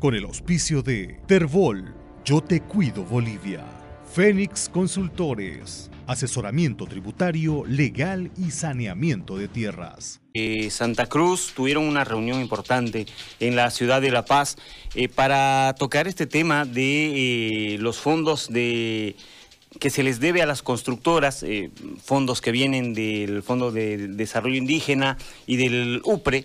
con el auspicio de Terbol, Yo Te Cuido Bolivia, Fénix Consultores, asesoramiento tributario, legal y saneamiento de tierras. Eh, Santa Cruz tuvieron una reunión importante en la ciudad de La Paz eh, para tocar este tema de eh, los fondos de que se les debe a las constructoras, fondos que vienen del Fondo de Desarrollo Indígena y del UPRE,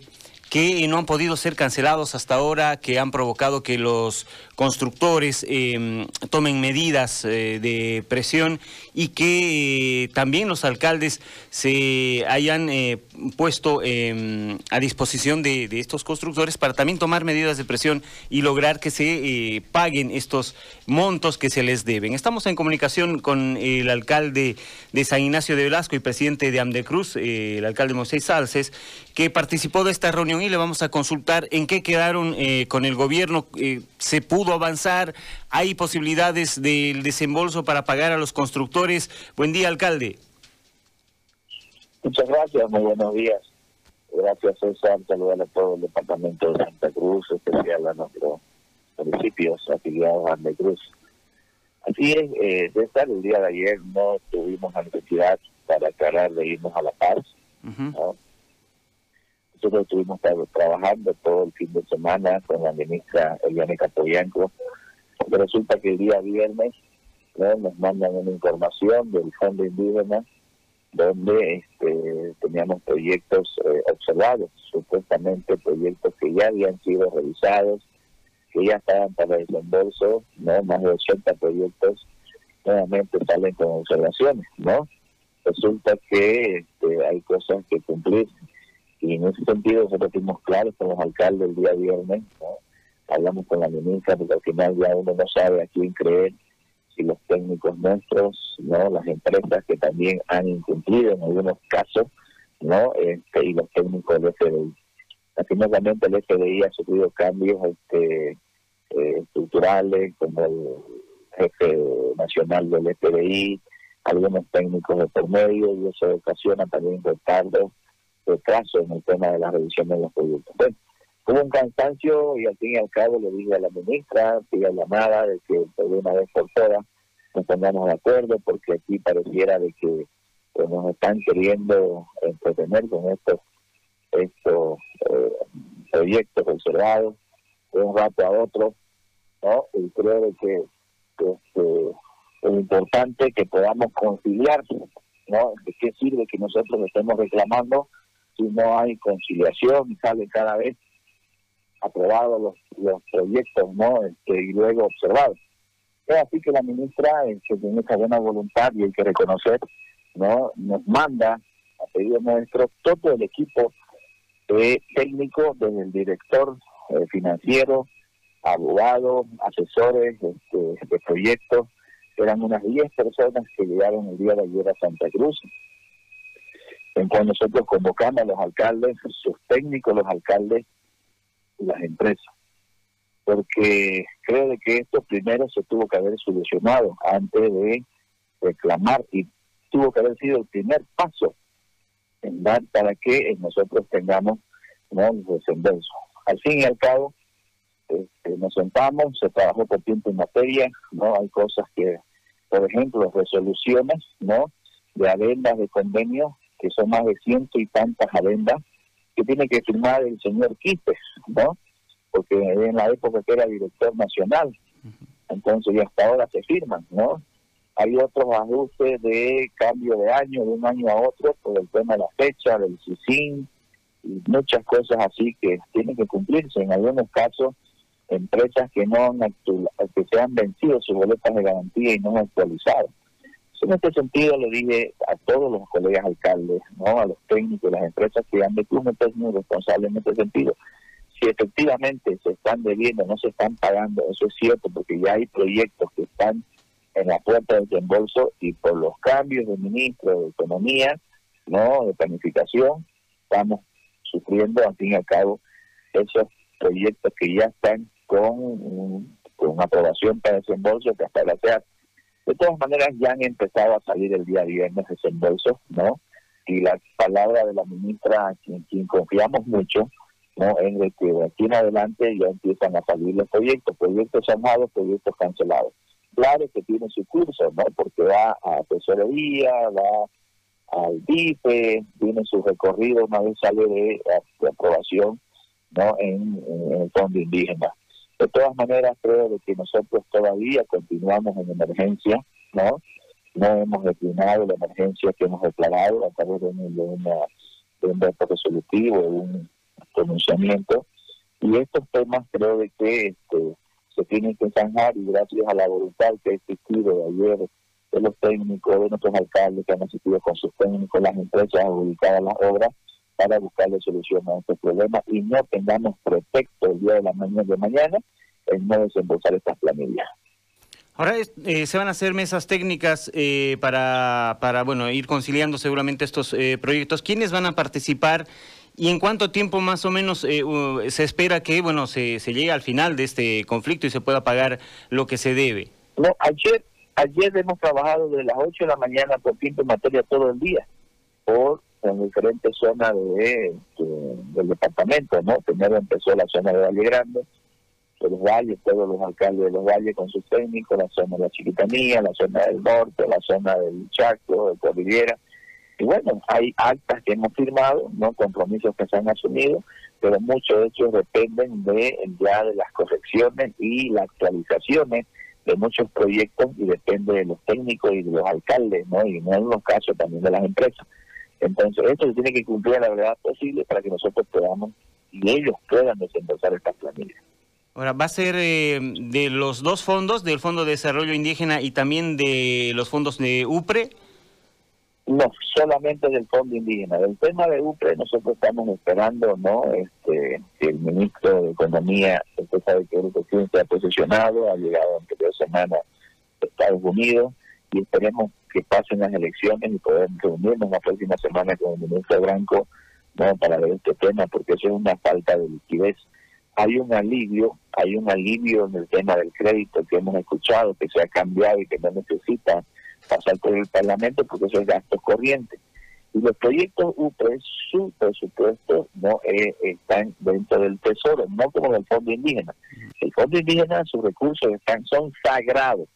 que no han podido ser cancelados hasta ahora, que han provocado que los constructores em, tomen medidas eh, de presión y que eh, también los alcaldes se hayan eh, puesto em, a disposición de, estos constructores para también tomar medidas de presión y lograr que se paguen estos montos que se les deben. Estamos en comunicación con el alcalde de San Ignacio de Velasco y presidente de Amdecruz, el alcalde Moisés Salces, que participó de esta reunión y le vamos a consultar en qué quedaron con el gobierno. ¿Se pudo avanzar? ¿Hay posibilidades del desembolso para pagar a los constructores? Buen día, alcalde. Muchas gracias, muy buenos días. Gracias, César. Saludar a todo el departamento de Santa Cruz, especial a nuestros municipios afiliados a Santa Cruz. Así es, eh, César, el día de ayer no tuvimos la necesidad para aclarar de irnos a La Paz. Nosotros estuvimos trabajando todo el fin de semana con la ministra Eliane Capoyanco. Resulta que el día viernes nos mandan una información del Fondo Indígena donde este, teníamos proyectos eh, observados, supuestamente proyectos que ya habían sido revisados, que ya estaban para desembolso, ¿no? más de 80 proyectos nuevamente salen con observaciones, ¿no? Resulta que este, hay cosas que cumplir y en ese sentido nosotros fuimos claros con los alcaldes el día viernes, hablamos con la ministra, porque al final ya uno no sabe a quién creer, si los técnicos nuestros, no las empresas que también han incumplido en algunos casos, no este, y los técnicos del FDI. Lastimosamente el FDI ha sufrido cambios este, eh, estructurales, como el jefe nacional del FDI, algunos técnicos de por medio, y eso ocasiona también retardos retraso en el tema de la revisión de los proyectos. Bueno, hubo un cansancio y al fin y al cabo le dije a la ministra, la llamada de que de una vez por todas nos pongamos de acuerdo porque aquí pareciera de que pues, nos están queriendo entretener con estos estos eh, proyectos observados de un rato a otro, ¿no? Y creo que, este, es importante que podamos conciliar, ¿no? ¿De qué sirve que nosotros estemos reclamando si no hay conciliación y salen cada vez aprobados los, los proyectos no este, y luego observados. Es así que la ministra, que tiene esa buena voluntad y hay que reconocer, no nos manda a pedido nuestro todo el equipo eh, técnico, desde el director eh, financiero, abogados, asesores este, de proyectos, eran unas 10 personas que llegaron el día de ayer a Santa Cruz en cual nosotros convocamos a los alcaldes, sus técnicos, los alcaldes y las empresas. Porque creo que esto primero se tuvo que haber solucionado antes de reclamar y tuvo que haber sido el primer paso en dar para que nosotros tengamos ¿no? desembolso. Al fin y al cabo, este, nos sentamos, se trabajó por tiempo en materia, no hay cosas que, por ejemplo, resoluciones, no, de adendas de convenios que son más de ciento y tantas adendas, que tiene que firmar el señor Quipes, ¿no? Porque en la época que era director nacional, entonces y hasta ahora se firman, ¿no? Hay otros ajustes de cambio de año, de un año a otro, por el tema de la fecha, del CICIN, y muchas cosas así que tienen que cumplirse. En algunos casos, empresas que no han que se han vencido sus boletas de garantía y no han actualizado. En este sentido le dije a todos los colegas alcaldes, no a los técnicos las empresas que han de club muy responsables en este sentido. Si efectivamente se están debiendo, no se están pagando, eso es cierto, porque ya hay proyectos que están en la puerta del desembolso y por los cambios de ministro de Economía, no de planificación, estamos sufriendo al fin y al cabo esos proyectos que ya están con, con aprobación para desembolso que hasta la SEAT de todas maneras, ya han empezado a salir el día viernes desembolsos, ¿no? Y la palabra de la ministra, a quien, confiamos mucho, ¿no? en el que de aquí en adelante ya empiezan a salir los proyectos, proyectos llamados, proyectos cancelados. Claro que tiene su curso, ¿no? porque va a tesorería, va al DIPE, tiene su recorrido una vez sale de, aprobación ¿no? En, el fondo indígena. De todas maneras, creo que nosotros todavía continuamos en emergencia, ¿no? No hemos declinado la emergencia que hemos declarado a través de, un, de, una, de un resolutivo, de un pronunciamiento. Y estos temas creo de que este, se tienen que zanjar y gracias a la voluntad que ha existido de ayer de los técnicos, de nuestros alcaldes que han asistido con sus técnicos, las empresas ubicadas las obras, para buscarle solución a este problema y no tengamos pretexto el día de la mañana de mañana en no desembolsar estas planillas. Ahora eh, se van a hacer mesas técnicas eh, para, para bueno ir conciliando seguramente estos eh, proyectos. ¿Quiénes van a participar y en cuánto tiempo más o menos se espera que bueno se, se llegue al final de este conflicto y se pueda pagar lo que se debe? No, ayer ayer hemos trabajado desde las 8 de la mañana por tiempo en materia todo el día por en diferentes zonas de, del departamento, ¿no? Primero empezó la zona de Valle Grande, de los valles, todos los alcaldes de los valles con sus técnicos, la zona de la Chiquitanía, la zona del norte, la zona del Chaco, de Cordillera. Y bueno, hay actas que hemos firmado, no compromisos que se han asumido, pero muchos de ellos dependen de ya de las correcciones y las actualizaciones de muchos proyectos y depende de los técnicos y de los alcaldes, ¿no? Y en algunos casos también de las empresas. Entonces, esto se tiene que cumplir a la verdad posible para que nosotros podamos y ellos puedan desembolsar estas planillas. Ahora, ¿va a ser eh, de los dos fondos, del Fondo de Desarrollo Indígena y también de los fondos de UPRE? No, solamente del Fondo Indígena. Del tema de UPRE nosotros estamos esperando, ¿no? Este, que el ministro de Economía, usted sabe que el presidente se ha posicionado, ha llegado en dos semanas a Estados Unidos y esperemos que pasen las elecciones y poder reunirnos la próxima semana con el ministro Branco ¿no? para ver este tema, porque eso es una falta de liquidez. Hay un alivio, hay un alivio en el tema del crédito que hemos escuchado, que se ha cambiado y que no necesita pasar por el Parlamento porque eso es gasto corriente. Y los proyectos UPRE, su presupuesto no eh, están dentro del Tesoro, no como el Fondo Indígena. El Fondo Indígena, sus recursos están son sagrados,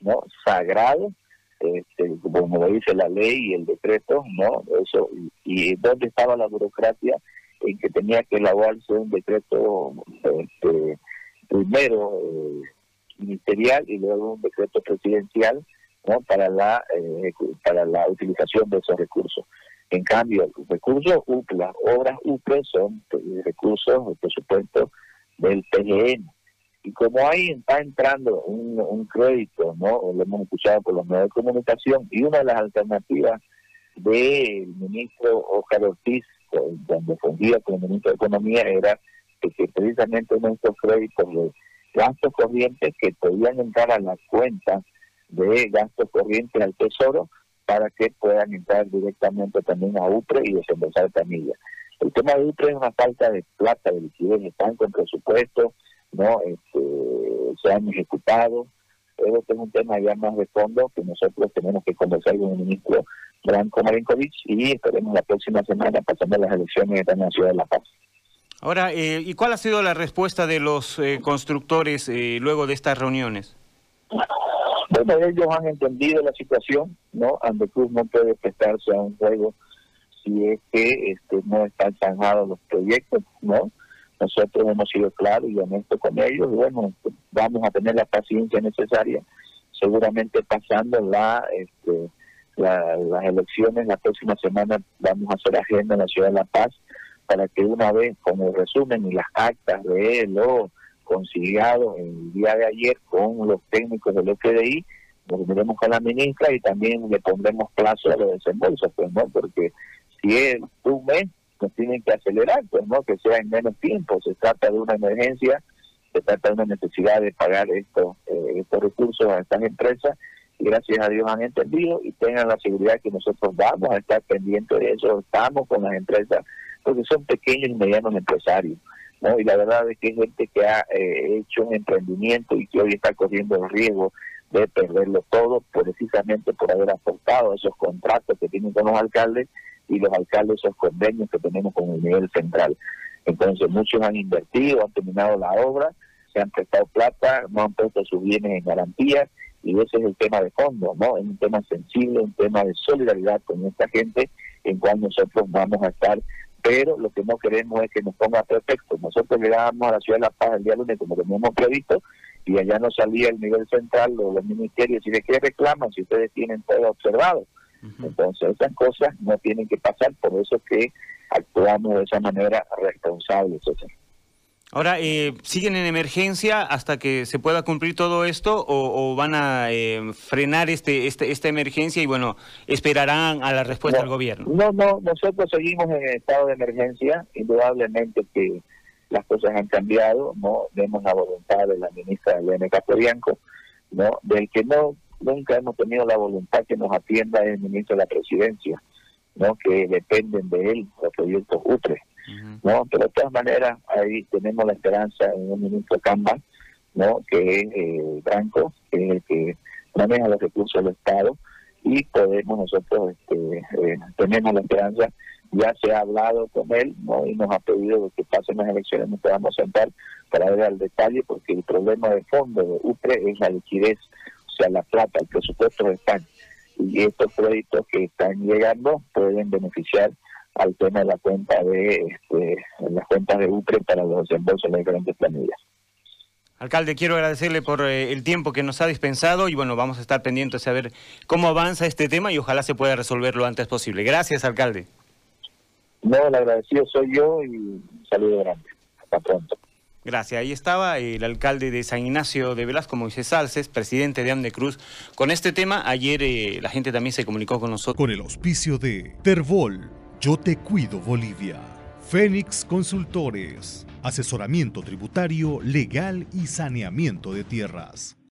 ¿no? Sagrados este, como lo dice la ley y el decreto, ¿no? Eso, y, dónde estaba la burocracia en que tenía que elaborarse un decreto este, primero eh, ministerial y luego un decreto presidencial, ¿no? Para la eh, para la utilización de esos recursos. En cambio, los recursos UPLA, obras UPLA son eh, recursos, de presupuesto del PGN, y como ahí está entrando un, crédito, ¿no? Lo hemos escuchado por los medios de comunicación, y una de las alternativas del ministro Oscar Ortiz, cuando fungía como ministro de Economía, era que precisamente nuestros créditos de gastos corrientes que podían entrar a las cuentas de gastos corrientes al Tesoro para que puedan entrar directamente también a UPRE y desembolsar tamillas. El tema de UPRE es una falta de plata, de liquidez, están con presupuesto, no este, se han ejecutado. Pero este es un tema ya más de fondo que nosotros tenemos que conversar con el ministro Branco Marinkovic y esperemos la próxima semana pasando las elecciones en la ciudad de La Paz. Ahora, eh, ¿y cuál ha sido la respuesta de los eh, constructores eh, luego de estas reuniones? Bueno, ellos han entendido la situación, ¿no? Andecruz no puede prestarse a un juego si es que este, no están zanjados los proyectos, ¿no? Nosotros hemos sido claros y honestos con ellos. Bueno, vamos a tener la paciencia necesaria, seguramente pasando la, este, las elecciones la próxima semana vamos a hacer agenda en la ciudad de La Paz para que una vez con el resumen y las actas de lo conciliado el día de ayer con los técnicos del FDI, nos veremos con la ministra y también le pondremos plazo a los desembolsos, pues no, porque si es un mes, tienen que acelerar, pues no que sea en menos tiempo. Se trata de una emergencia, se trata de una necesidad de pagar estos, eh, estos recursos a estas empresas y gracias a Dios han entendido y tengan la seguridad que nosotros vamos a estar pendientes de eso, estamos con las empresas, porque son pequeños y medianos empresarios. ¿no? Y la verdad es que hay gente que ha eh, hecho un emprendimiento y que hoy está corriendo el riesgo de perderlo todo precisamente por haber aportado esos contratos que tienen con los alcaldes y los alcaldes esos convenios que tenemos con el nivel central. Entonces muchos han invertido, han terminado la obra, se han prestado plata, no han puesto sus bienes en garantía y ese es el tema de fondo, ¿no? Es un tema sensible, un tema de solidaridad con esta gente en cual nosotros vamos a estar, pero lo que no queremos es que nos ponga perfecto. Nosotros llegamos a la ciudad de La Paz el día lunes como teníamos previsto y allá no salía el nivel central o los ministerios y de qué reclaman si ustedes tienen todo observado. Entonces esas cosas no tienen que pasar, por eso que actuamos de esa manera responsable. Ahora, eh, ¿siguen en emergencia hasta que se pueda cumplir todo esto o, van a eh, frenar este, este, esta emergencia y, bueno, esperarán a la respuesta del gobierno? No, no, nosotros seguimos en estado de emergencia. Indudablemente que las cosas han cambiado, ¿no? Vemos la voluntad de la ministra Elena Capobianco, ¿no? Del que no nunca hemos tenido la voluntad que nos atienda el ministro de la presidencia, ¿no? Que dependen de él los proyectos UTRE. ¿no? Pero de todas maneras, ahí tenemos la esperanza en un ministro Camba, ¿no? Que es eh, Branco, que es el que maneja los recursos del Estado, y podemos nosotros, este, eh, tenemos la esperanza, ya se ha hablado con él, ¿no? Y nos ha pedido que pasen las elecciones, nos podamos sentar para ver al detalle, porque el problema de fondo de UPRE es la liquidez, o sea, la plata, el presupuesto de España. Y estos créditos que están llegando pueden beneficiar al tema de la cuenta de este, las cuentas de UPRE para los desembolsos de las diferentes planillas. Alcalde, quiero agradecerle por eh, el tiempo que nos ha dispensado y bueno, vamos a estar pendientes a ver cómo avanza este tema y ojalá se pueda resolver lo antes posible. Gracias, alcalde. No, el agradecido soy yo y un saludo grande. Hasta pronto. Gracias. Ahí estaba el alcalde de San Ignacio de Velasco, Moisés Salces, presidente de Ande Cruz. Con este tema, ayer eh, la gente también se comunicó con nosotros. Con el auspicio de Terbol yo te cuido Bolivia. Fénix Consultores. Asesoramiento tributario, legal y saneamiento de tierras.